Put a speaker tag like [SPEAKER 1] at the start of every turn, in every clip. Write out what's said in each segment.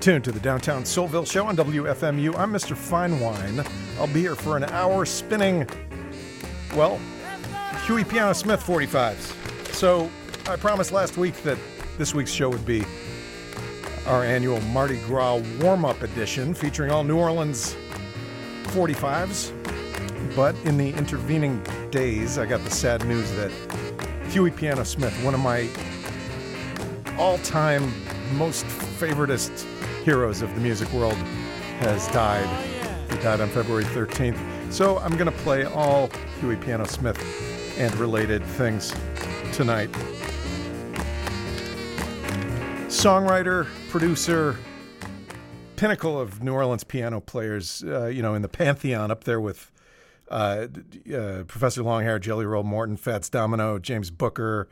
[SPEAKER 1] tuned to the Downtown Soulville Show on WFMU. I'm Mr. Fine Wine. I'll be here for an hour spinning, well, Huey Piano Smith 45s. So I promised last week that this week's show would be our annual Mardi Gras warm up edition featuring all New Orleans 45s. But in the intervening days, I got the sad news that Huey Piano Smith, one of my all time most favoritist heroes of the music world, has died. He died on February 13th. So I'm going to play all Huey Piano Smith and related things tonight. Songwriter, producer, pinnacle of New Orleans piano players, uh, you know, in the pantheon up there with uh, uh, Professor Longhair, Jelly Roll Morton, Fats Domino, James Booker,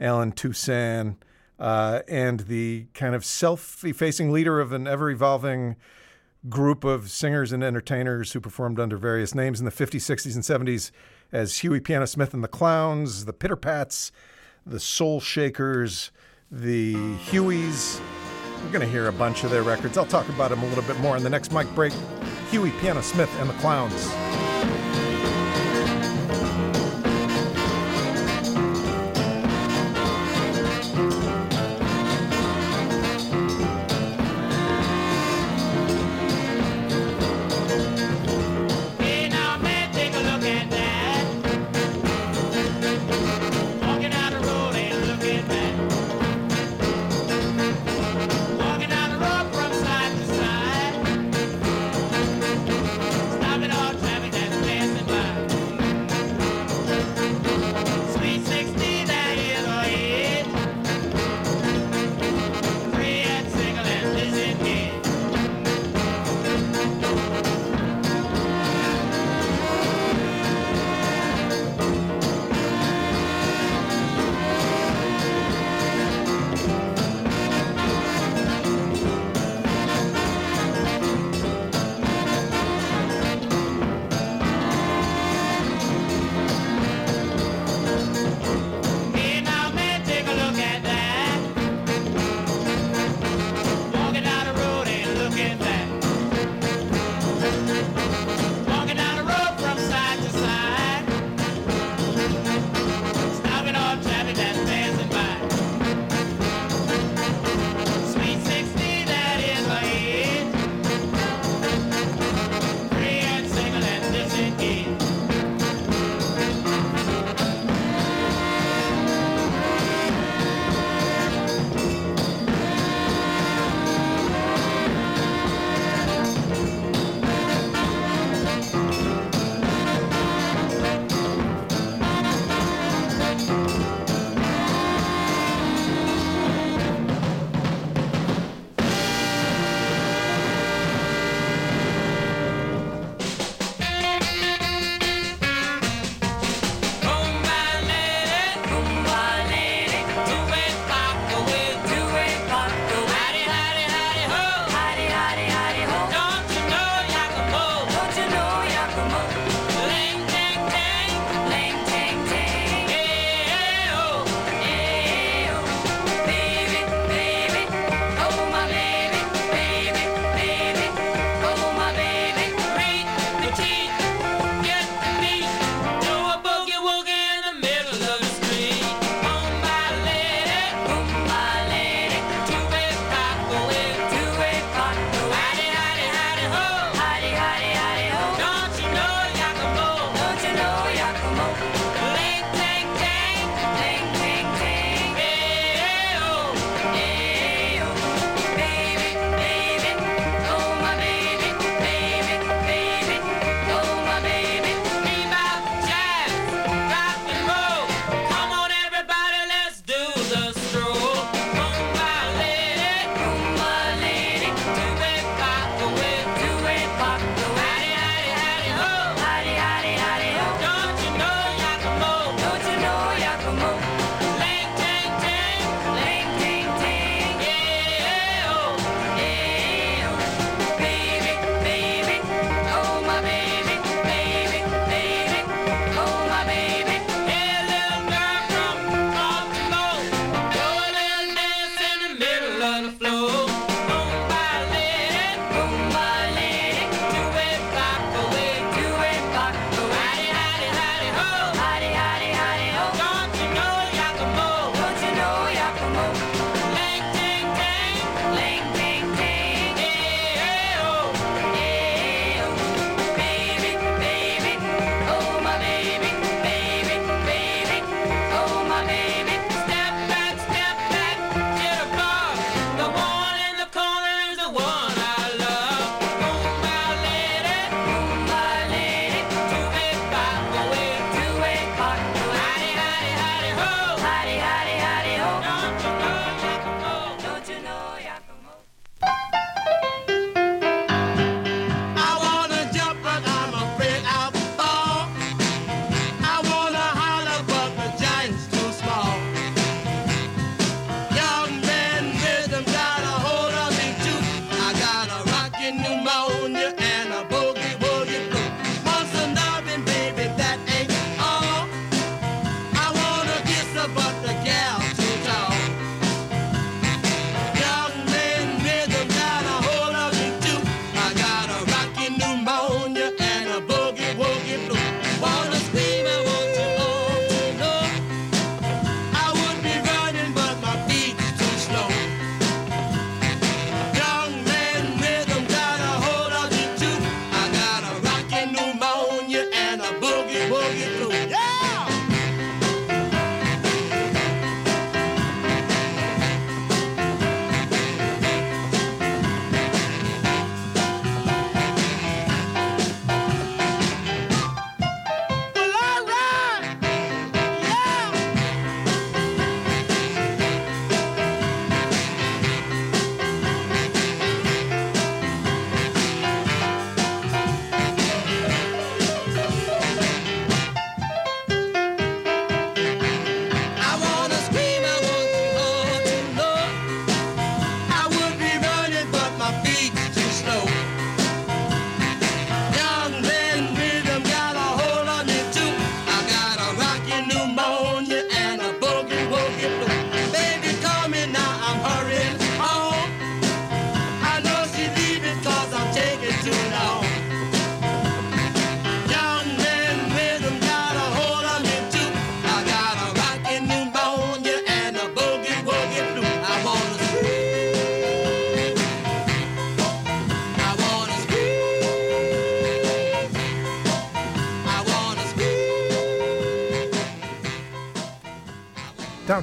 [SPEAKER 1] Allen Toussaint, uh, and the kind of self effacing leader of an ever evolving group of singers and entertainers who performed under various names in the 50s, 60s, and 70s as Huey Piano Smith and the Clowns, the Pitter Pats, the Soul Shakers, the Hueys. We're going to hear a bunch of their records. I'll talk about them a little bit more in the next mic break. Huey Piano Smith and the Clowns.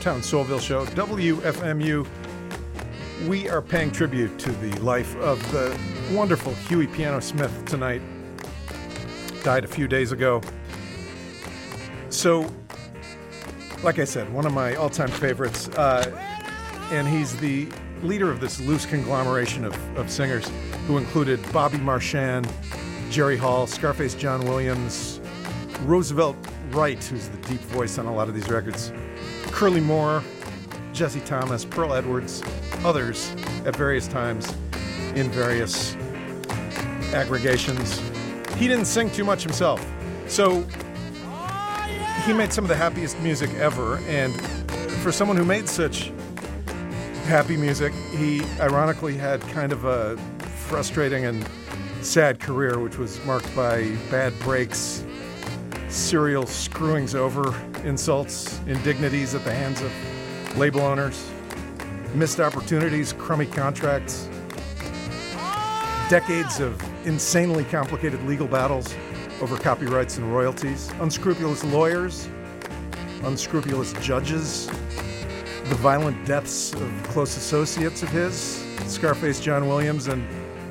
[SPEAKER 2] Downtown Soulville Show, WFMU. We are paying tribute
[SPEAKER 3] to the life of the wonderful Huey Piano Smith tonight. Died a few days ago. So, like I said, one of my all time favorites. Uh, and he's the leader of this loose conglomeration of, of singers who included Bobby Marchan, Jerry Hall, Scarface John Williams, Roosevelt Wright, who's the deep voice on a lot of these records, Curley Moore, Jesse Thomas, Pearl Edwards, others at various times
[SPEAKER 1] in various aggregations. He didn't sing too much himself, so he made some of
[SPEAKER 3] the happiest music ever. And for someone who made such happy music, he ironically had kind of a frustrating and sad career, which was marked by bad breaks, serial screwings over, insults, indignities at the hands of label owners, missed opportunities, crummy contracts, decades of insanely complicated legal battles over copyrights and royalties, unscrupulous lawyers,
[SPEAKER 1] unscrupulous judges, the violent deaths of close associates of his. Scarface John Williams
[SPEAKER 3] and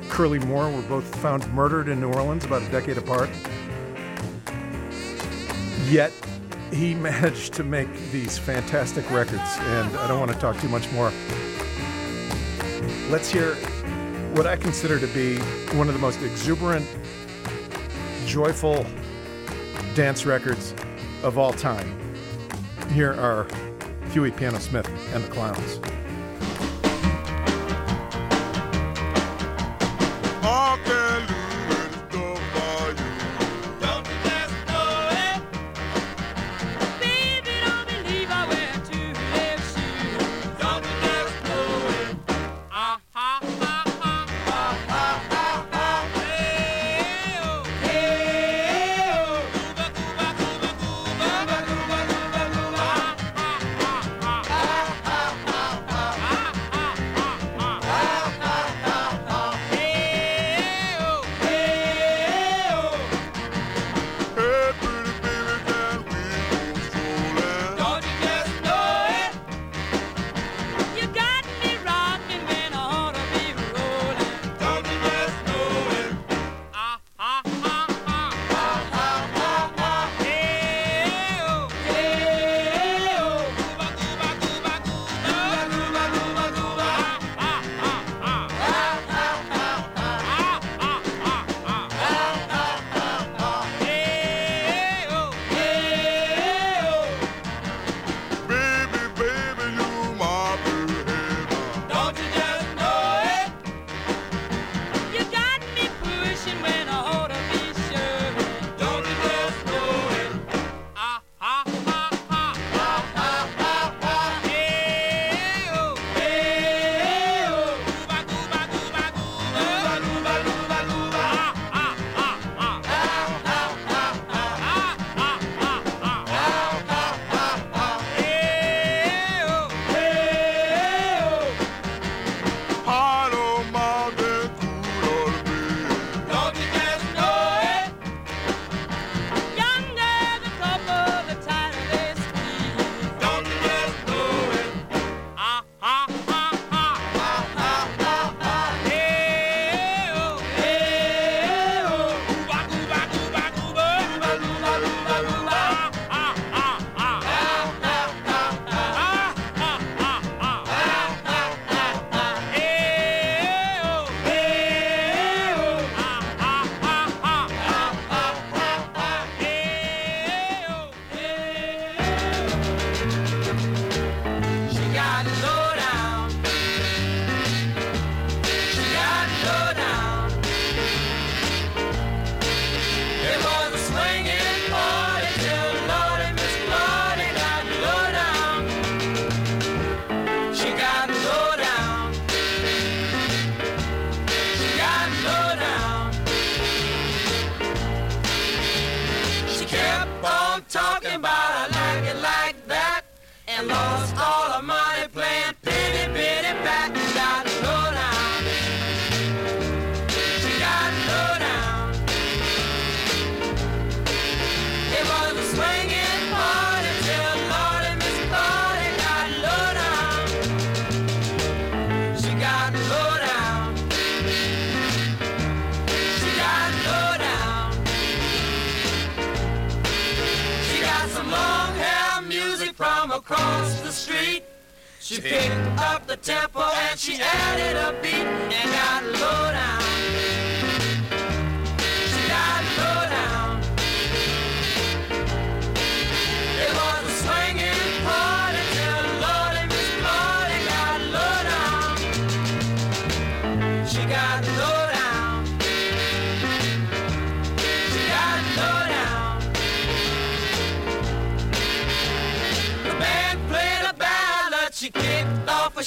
[SPEAKER 3] Curley Moore were both found murdered in New Orleans about a decade apart. Yet he managed to make these fantastic records, and I don't want to talk
[SPEAKER 4] too much more. Let's hear what I consider to be one of the most exuberant, joyful dance records of all time.
[SPEAKER 2] Here are Huey Piano Smith and the Clowns.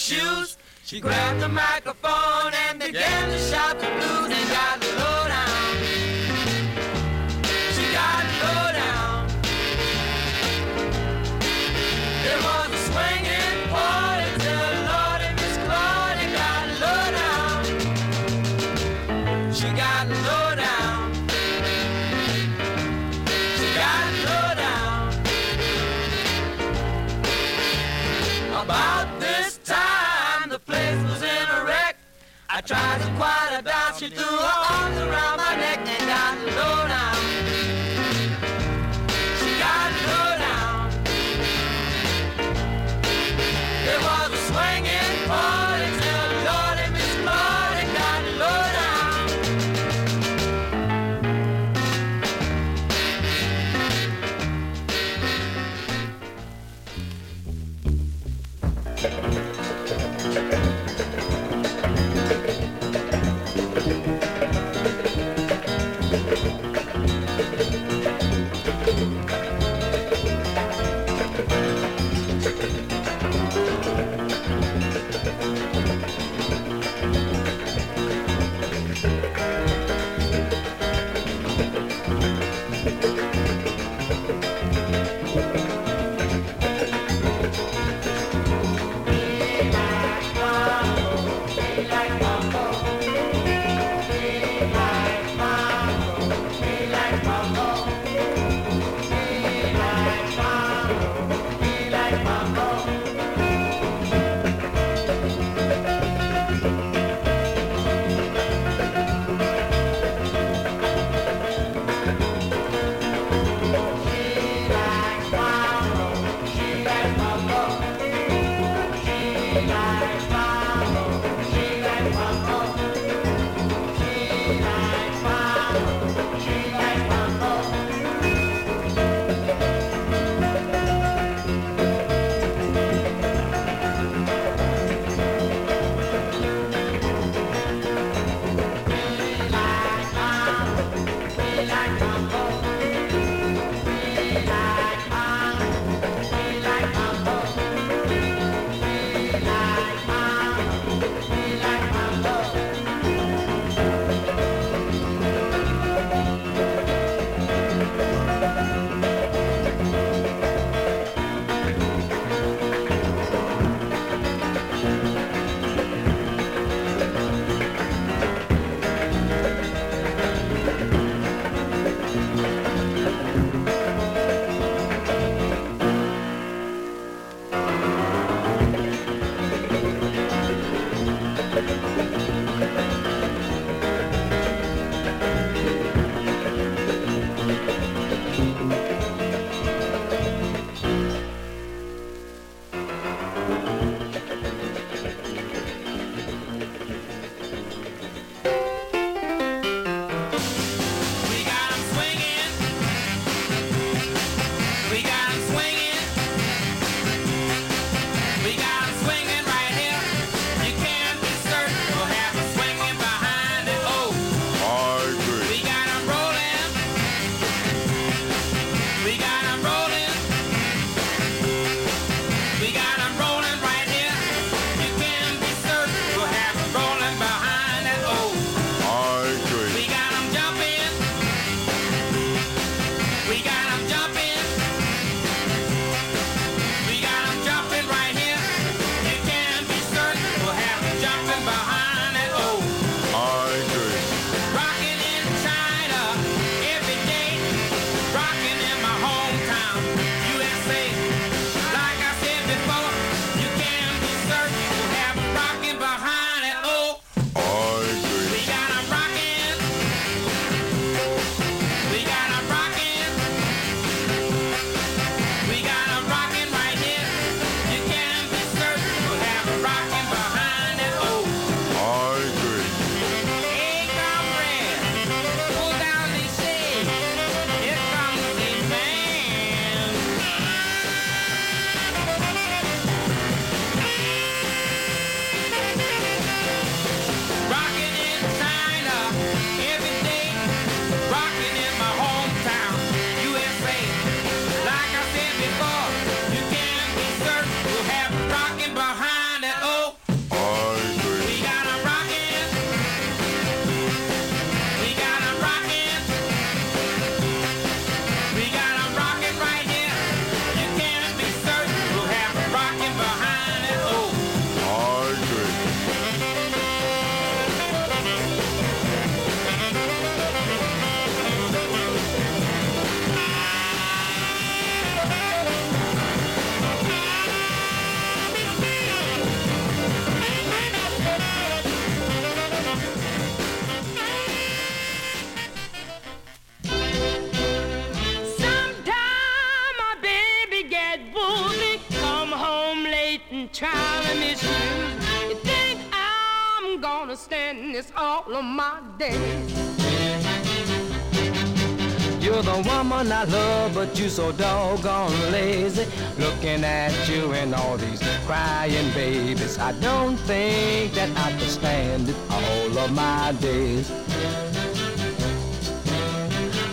[SPEAKER 2] shoes. She grabbed the microphone and began to shout the blues and got That's quite a dance you do all around my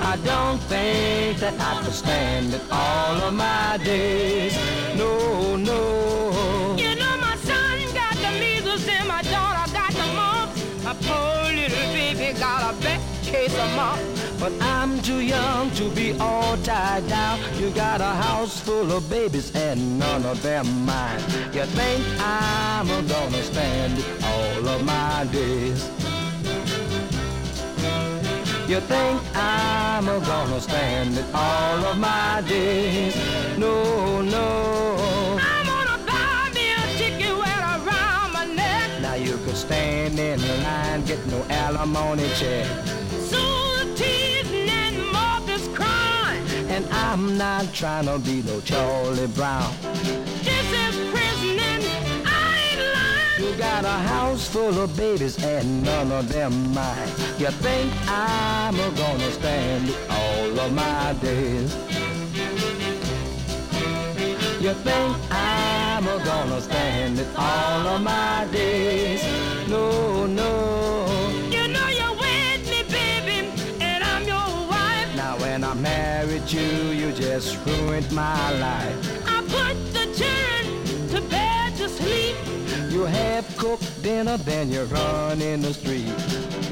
[SPEAKER 2] I don't think that I could stand it all of my days. No, no.
[SPEAKER 4] You know my son got the measles and my daughter got the mumps. My poor little baby got a bad case of mumps.
[SPEAKER 2] But I'm too young to be all tied down. You got a house full of babies and none of them mine. You think I'm gonna stand it all of my days? You think I'm gonna stand it all of my days? No, no.
[SPEAKER 4] I'm gonna buy me a ticket right around my neck.
[SPEAKER 2] Now you could stand in the line, get no alimony check.
[SPEAKER 4] Soon teasing and Martha's crying.
[SPEAKER 2] And I'm not trying to be no Charlie Brown. You got a house full of babies and none of them mine. You think I'm gonna stand it all of my days? You think I'm gonna stand it all of my days? No, no.
[SPEAKER 4] You know you're with me, baby, and I'm your wife.
[SPEAKER 2] Now when I married you, you just ruined my life.
[SPEAKER 4] I put the children
[SPEAKER 2] You have cooked dinner, then you run in the street.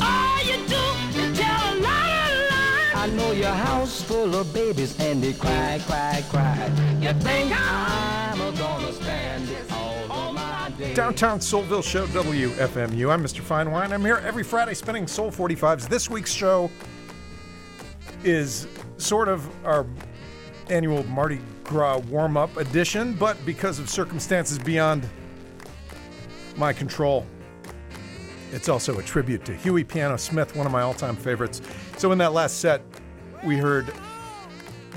[SPEAKER 4] All you do is tell a lot of lies.
[SPEAKER 2] I know your house full of babies and they cry, cry, cry. You think I'm gonna stand it all of my days?
[SPEAKER 1] Downtown Soulville Show, WFMU. I'm Mr. Fine Wine. I'm here every Friday spinning Soul 45s. This week's show is sort of our annual Mardi Gras warm up edition, but because of circumstances beyond my control, it's also a tribute to Huey Piano Smith, one of my all time favorites. So, in that last set, we heard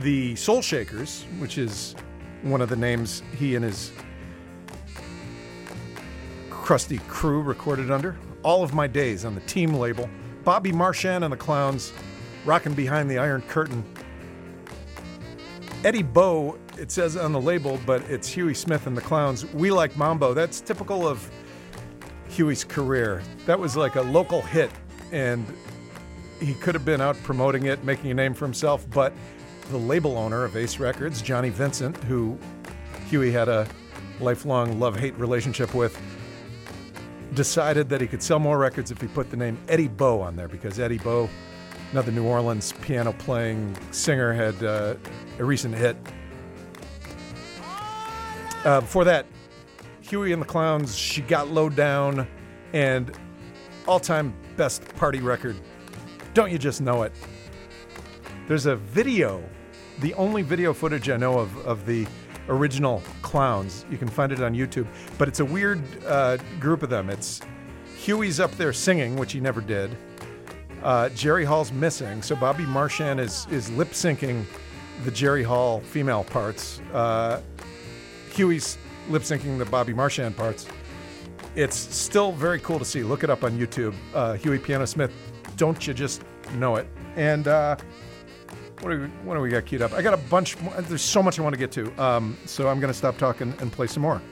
[SPEAKER 1] the Soul Shakers, which is one of the names he and his crusty crew recorded under. All of My Days on the team label. Bobby Marchan and the Clowns rocking behind the Iron Curtain. Eddie Bo, it says on the label, but it's Huey Smith and the Clowns. We Like Mambo. That's typical of Huey's career. That was like a local hit, and he could have been out promoting it, making a name for himself, but the label owner of Ace Records, Johnny Vincent, who Huey had a lifelong love hate relationship with, decided that he could sell more records if he put the name Eddie Bo on there because Eddie Bo, another New Orleans piano playing singer, had uh, a recent hit. Uh, before that, Huey and the Clowns, She Got Low Down, and all time best party record, Don't You Just Know It? There's a video, the only video footage I know of, of the original Clowns. You can find it on YouTube, but it's a weird uh, group of them. It's Huey's up there singing, which he never did. Uh, Jerry Hall's missing, so Bobby Marchan is is lip syncing the Jerry Hall female parts. Uh, Huey's lip syncing the Bobby Marchan parts. It's still very cool to see. Look it up on YouTube. Uh, Huey Piano Smith. Don't you just know it? And uh, what do we what do we got queued up? I got a bunch. More, there's so much I want to get to. Um, so I'm going to stop talking and play some more.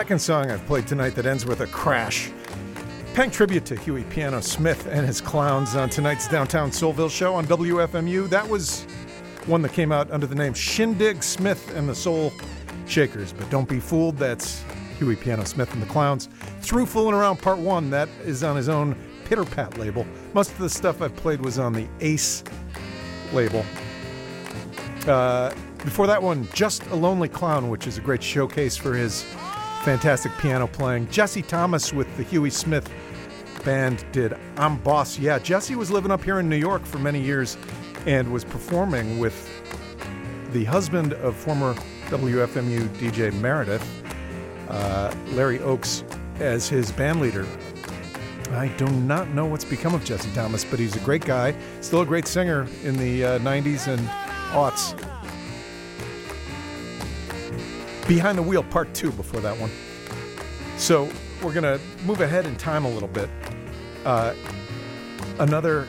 [SPEAKER 1] Second song I've played tonight that ends with a crash. Paying tribute to Huey Piano Smith and his clowns on tonight's Downtown Soulville show on WFMU. That was one that came out under the name Shin-Dig Smith and the Soul Shakers. But don't be fooled, that's Huey Piano Smith and the Clowns. Through Fooling Around Part 1, that is on his own Pitter Pat label. Most of the stuff I've played was on the Ace label. Uh, before that one, Just a Lonely Clown, which is a great showcase for his fantastic piano playing. Jesse Thomas with the Huey Smith band did I'm Boss. Yeah, Jesse was living up here in New York for many years and was performing with the husband of former WFMU DJ Meredith, uh, Larry Oakes, as his band leader. I do not know what's become of Jesse Thomas, but he's a great guy, still a great singer in the uh, 90s and aughts. Behind the Wheel Part 2 before that one. So we're going to move ahead in time a little bit. Uh, another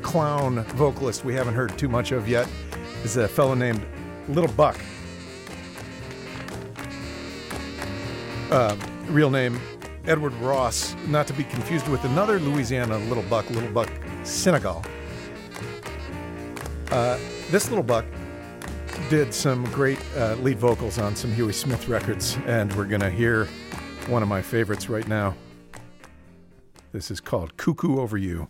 [SPEAKER 1] clown vocalist we haven't heard too much of yet is a fellow named Little Buck. Uh, real name Edward Ross, not to be confused with another Louisiana Little Buck, Little Buck Senegal. Uh, this Little Buck did some great uh, lead vocals on some Huey Smith records, and we're going to hear one of my favorites right now. This is called Coo Coo Over You.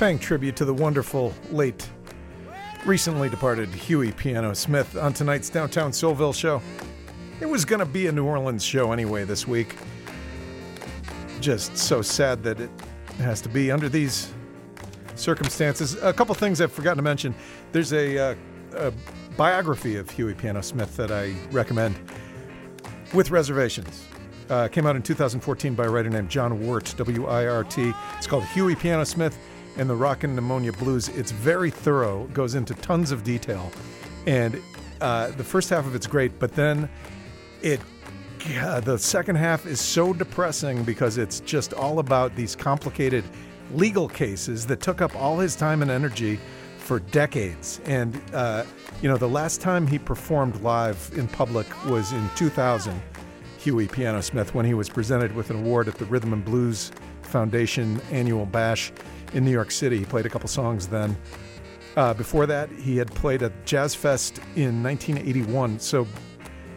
[SPEAKER 1] Paying tribute to the wonderful late, recently departed Huey Piano Smith on tonight's Downtown Soulville show. It was going to be a New Orleans show anyway this week. Just so sad that it has to be under these circumstances. A couple things I've forgotten to mention. There's a, uh, a biography of Huey Piano Smith that I recommend with reservations. Uh, came out in 2014 by a writer named John Wirt, W I R T. It's called Huey Piano Smith and the Rockin' Pneumonia Blues. It's very thorough, goes into tons of detail, and uh, the first half of it's great, but then it uh, the second half is so depressing because it's just all about these complicated legal cases that took up all his time and energy for decades. And uh, you know, the last time he performed live in public was in 2000. Huey Piano Smith when he was presented with an award at the Rhythm and Blues Foundation annual bash in New York City. He played a couple songs then. Uh, before that, he had played at Jazz Fest in 1981. So,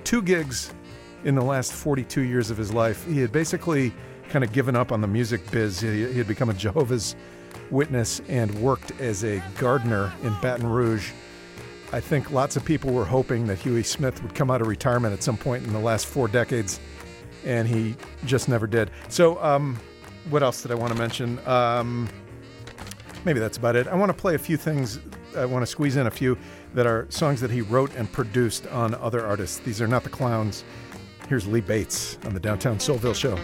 [SPEAKER 1] two gigs in the last 42 years of his life. He had basically kind of given up on the music biz. He, he had become a Jehovah's Witness and worked as a gardener in Baton Rouge. I think lots of people were hoping that Huey Smith would come out of retirement at some point in the last four decades, and he just never did. So, um, what else did I want to mention? Um, maybe that's about it. I want to play a few things. I want to squeeze in a few that are songs that he wrote and produced on other artists. These are not the clowns. Here's Lee Bates on the Downtown Soulville Show.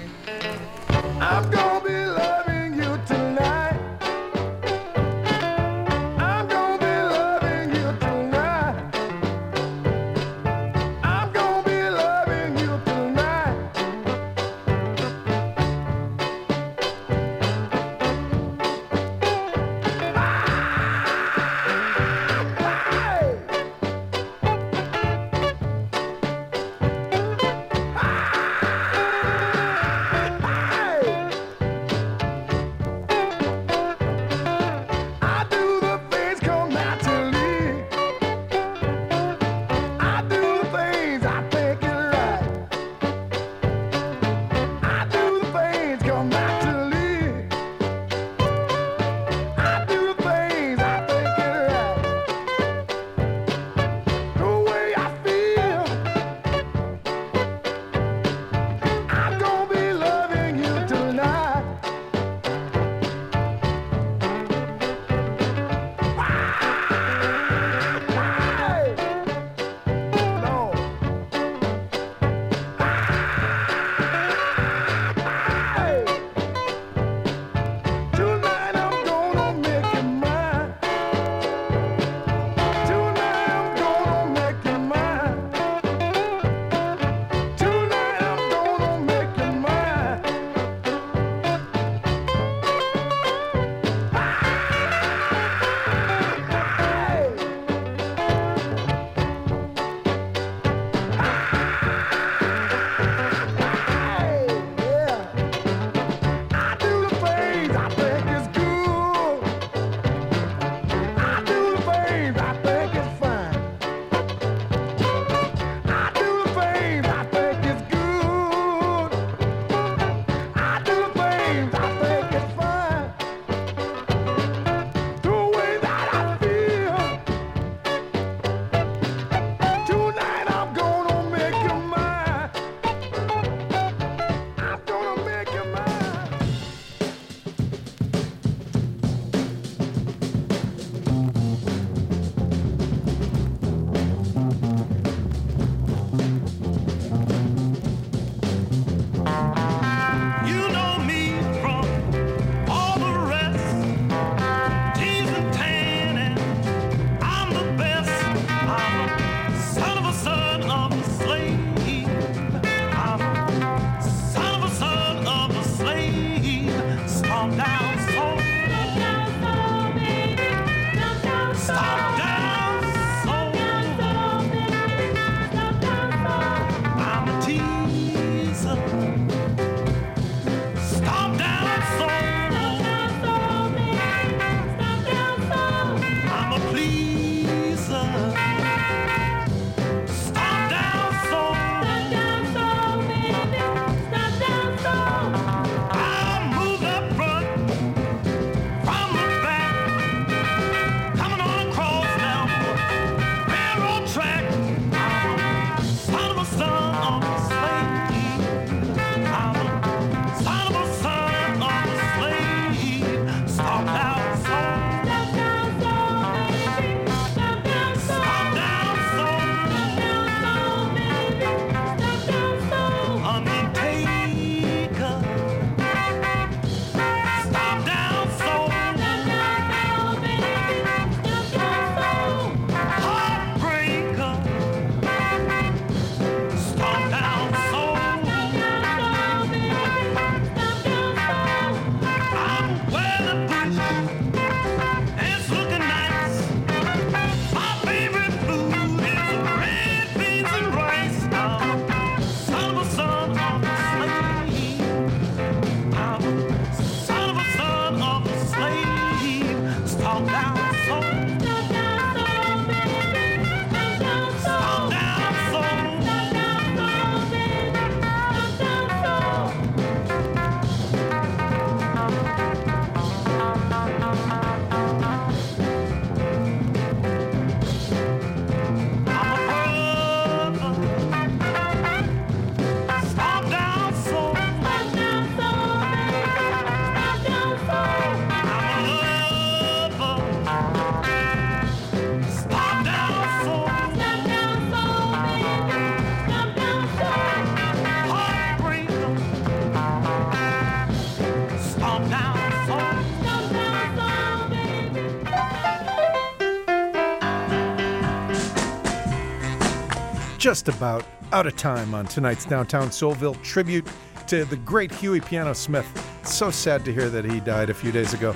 [SPEAKER 5] Just about out of time on tonight's Downtown Soulville tribute to the great Huey Piano Smith. So sad to hear that he died a few days ago.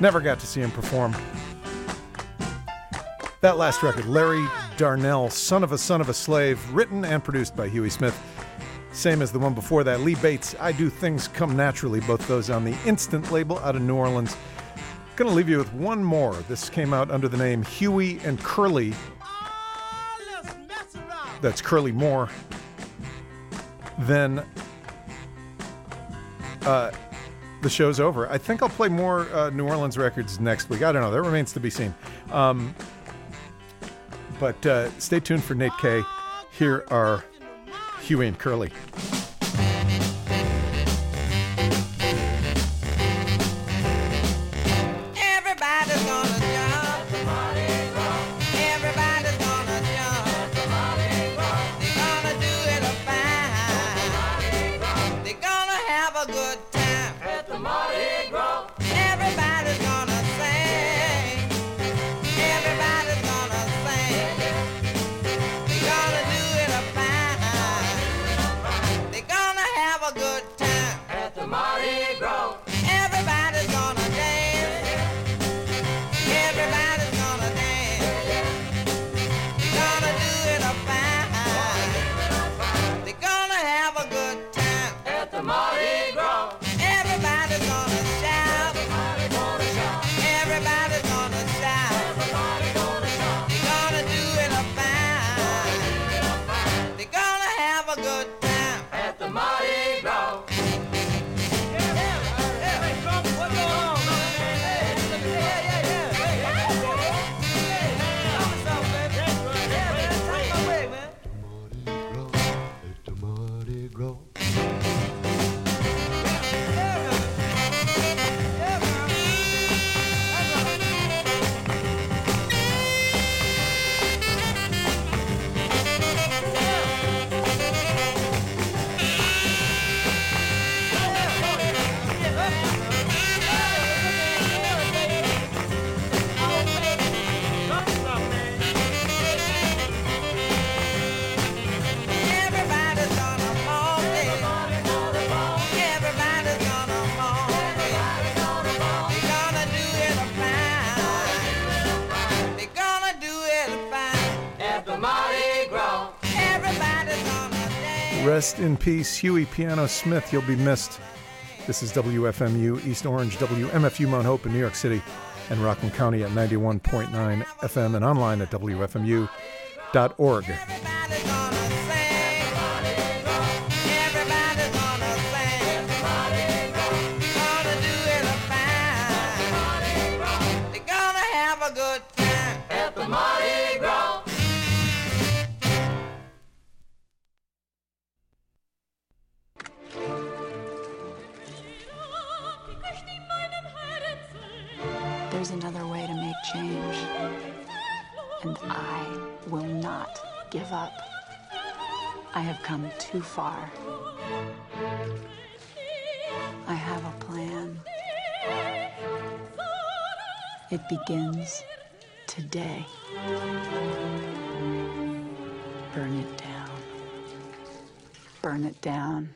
[SPEAKER 5] Never got to see him perform. That last record, Larry Darnell, Son of a Son of a Slave, written and produced by Huey Smith. Same as the one before that, Lee Bates, I Do Things Come Naturally, both those on the Instant label out of New Orleans. Gonna leave you with one more. This came out under the name Huey and Curley. That's Curley Moore. Then uh, the show's over. I think I'll play more uh, New Orleans records next week. I don't know. That remains to be seen. Um, but uh, stay tuned for Nate K. Here are Huey and Curley. In peace, Huey Piano Smith. You'll be missed. This is WFMU East Orange, WMFU Mount Hope in New York City, and Rockland County at 91.9 FM and online at WFMU.org.
[SPEAKER 6] come too far. I have a plan. It begins today. Burn it down. Burn it down.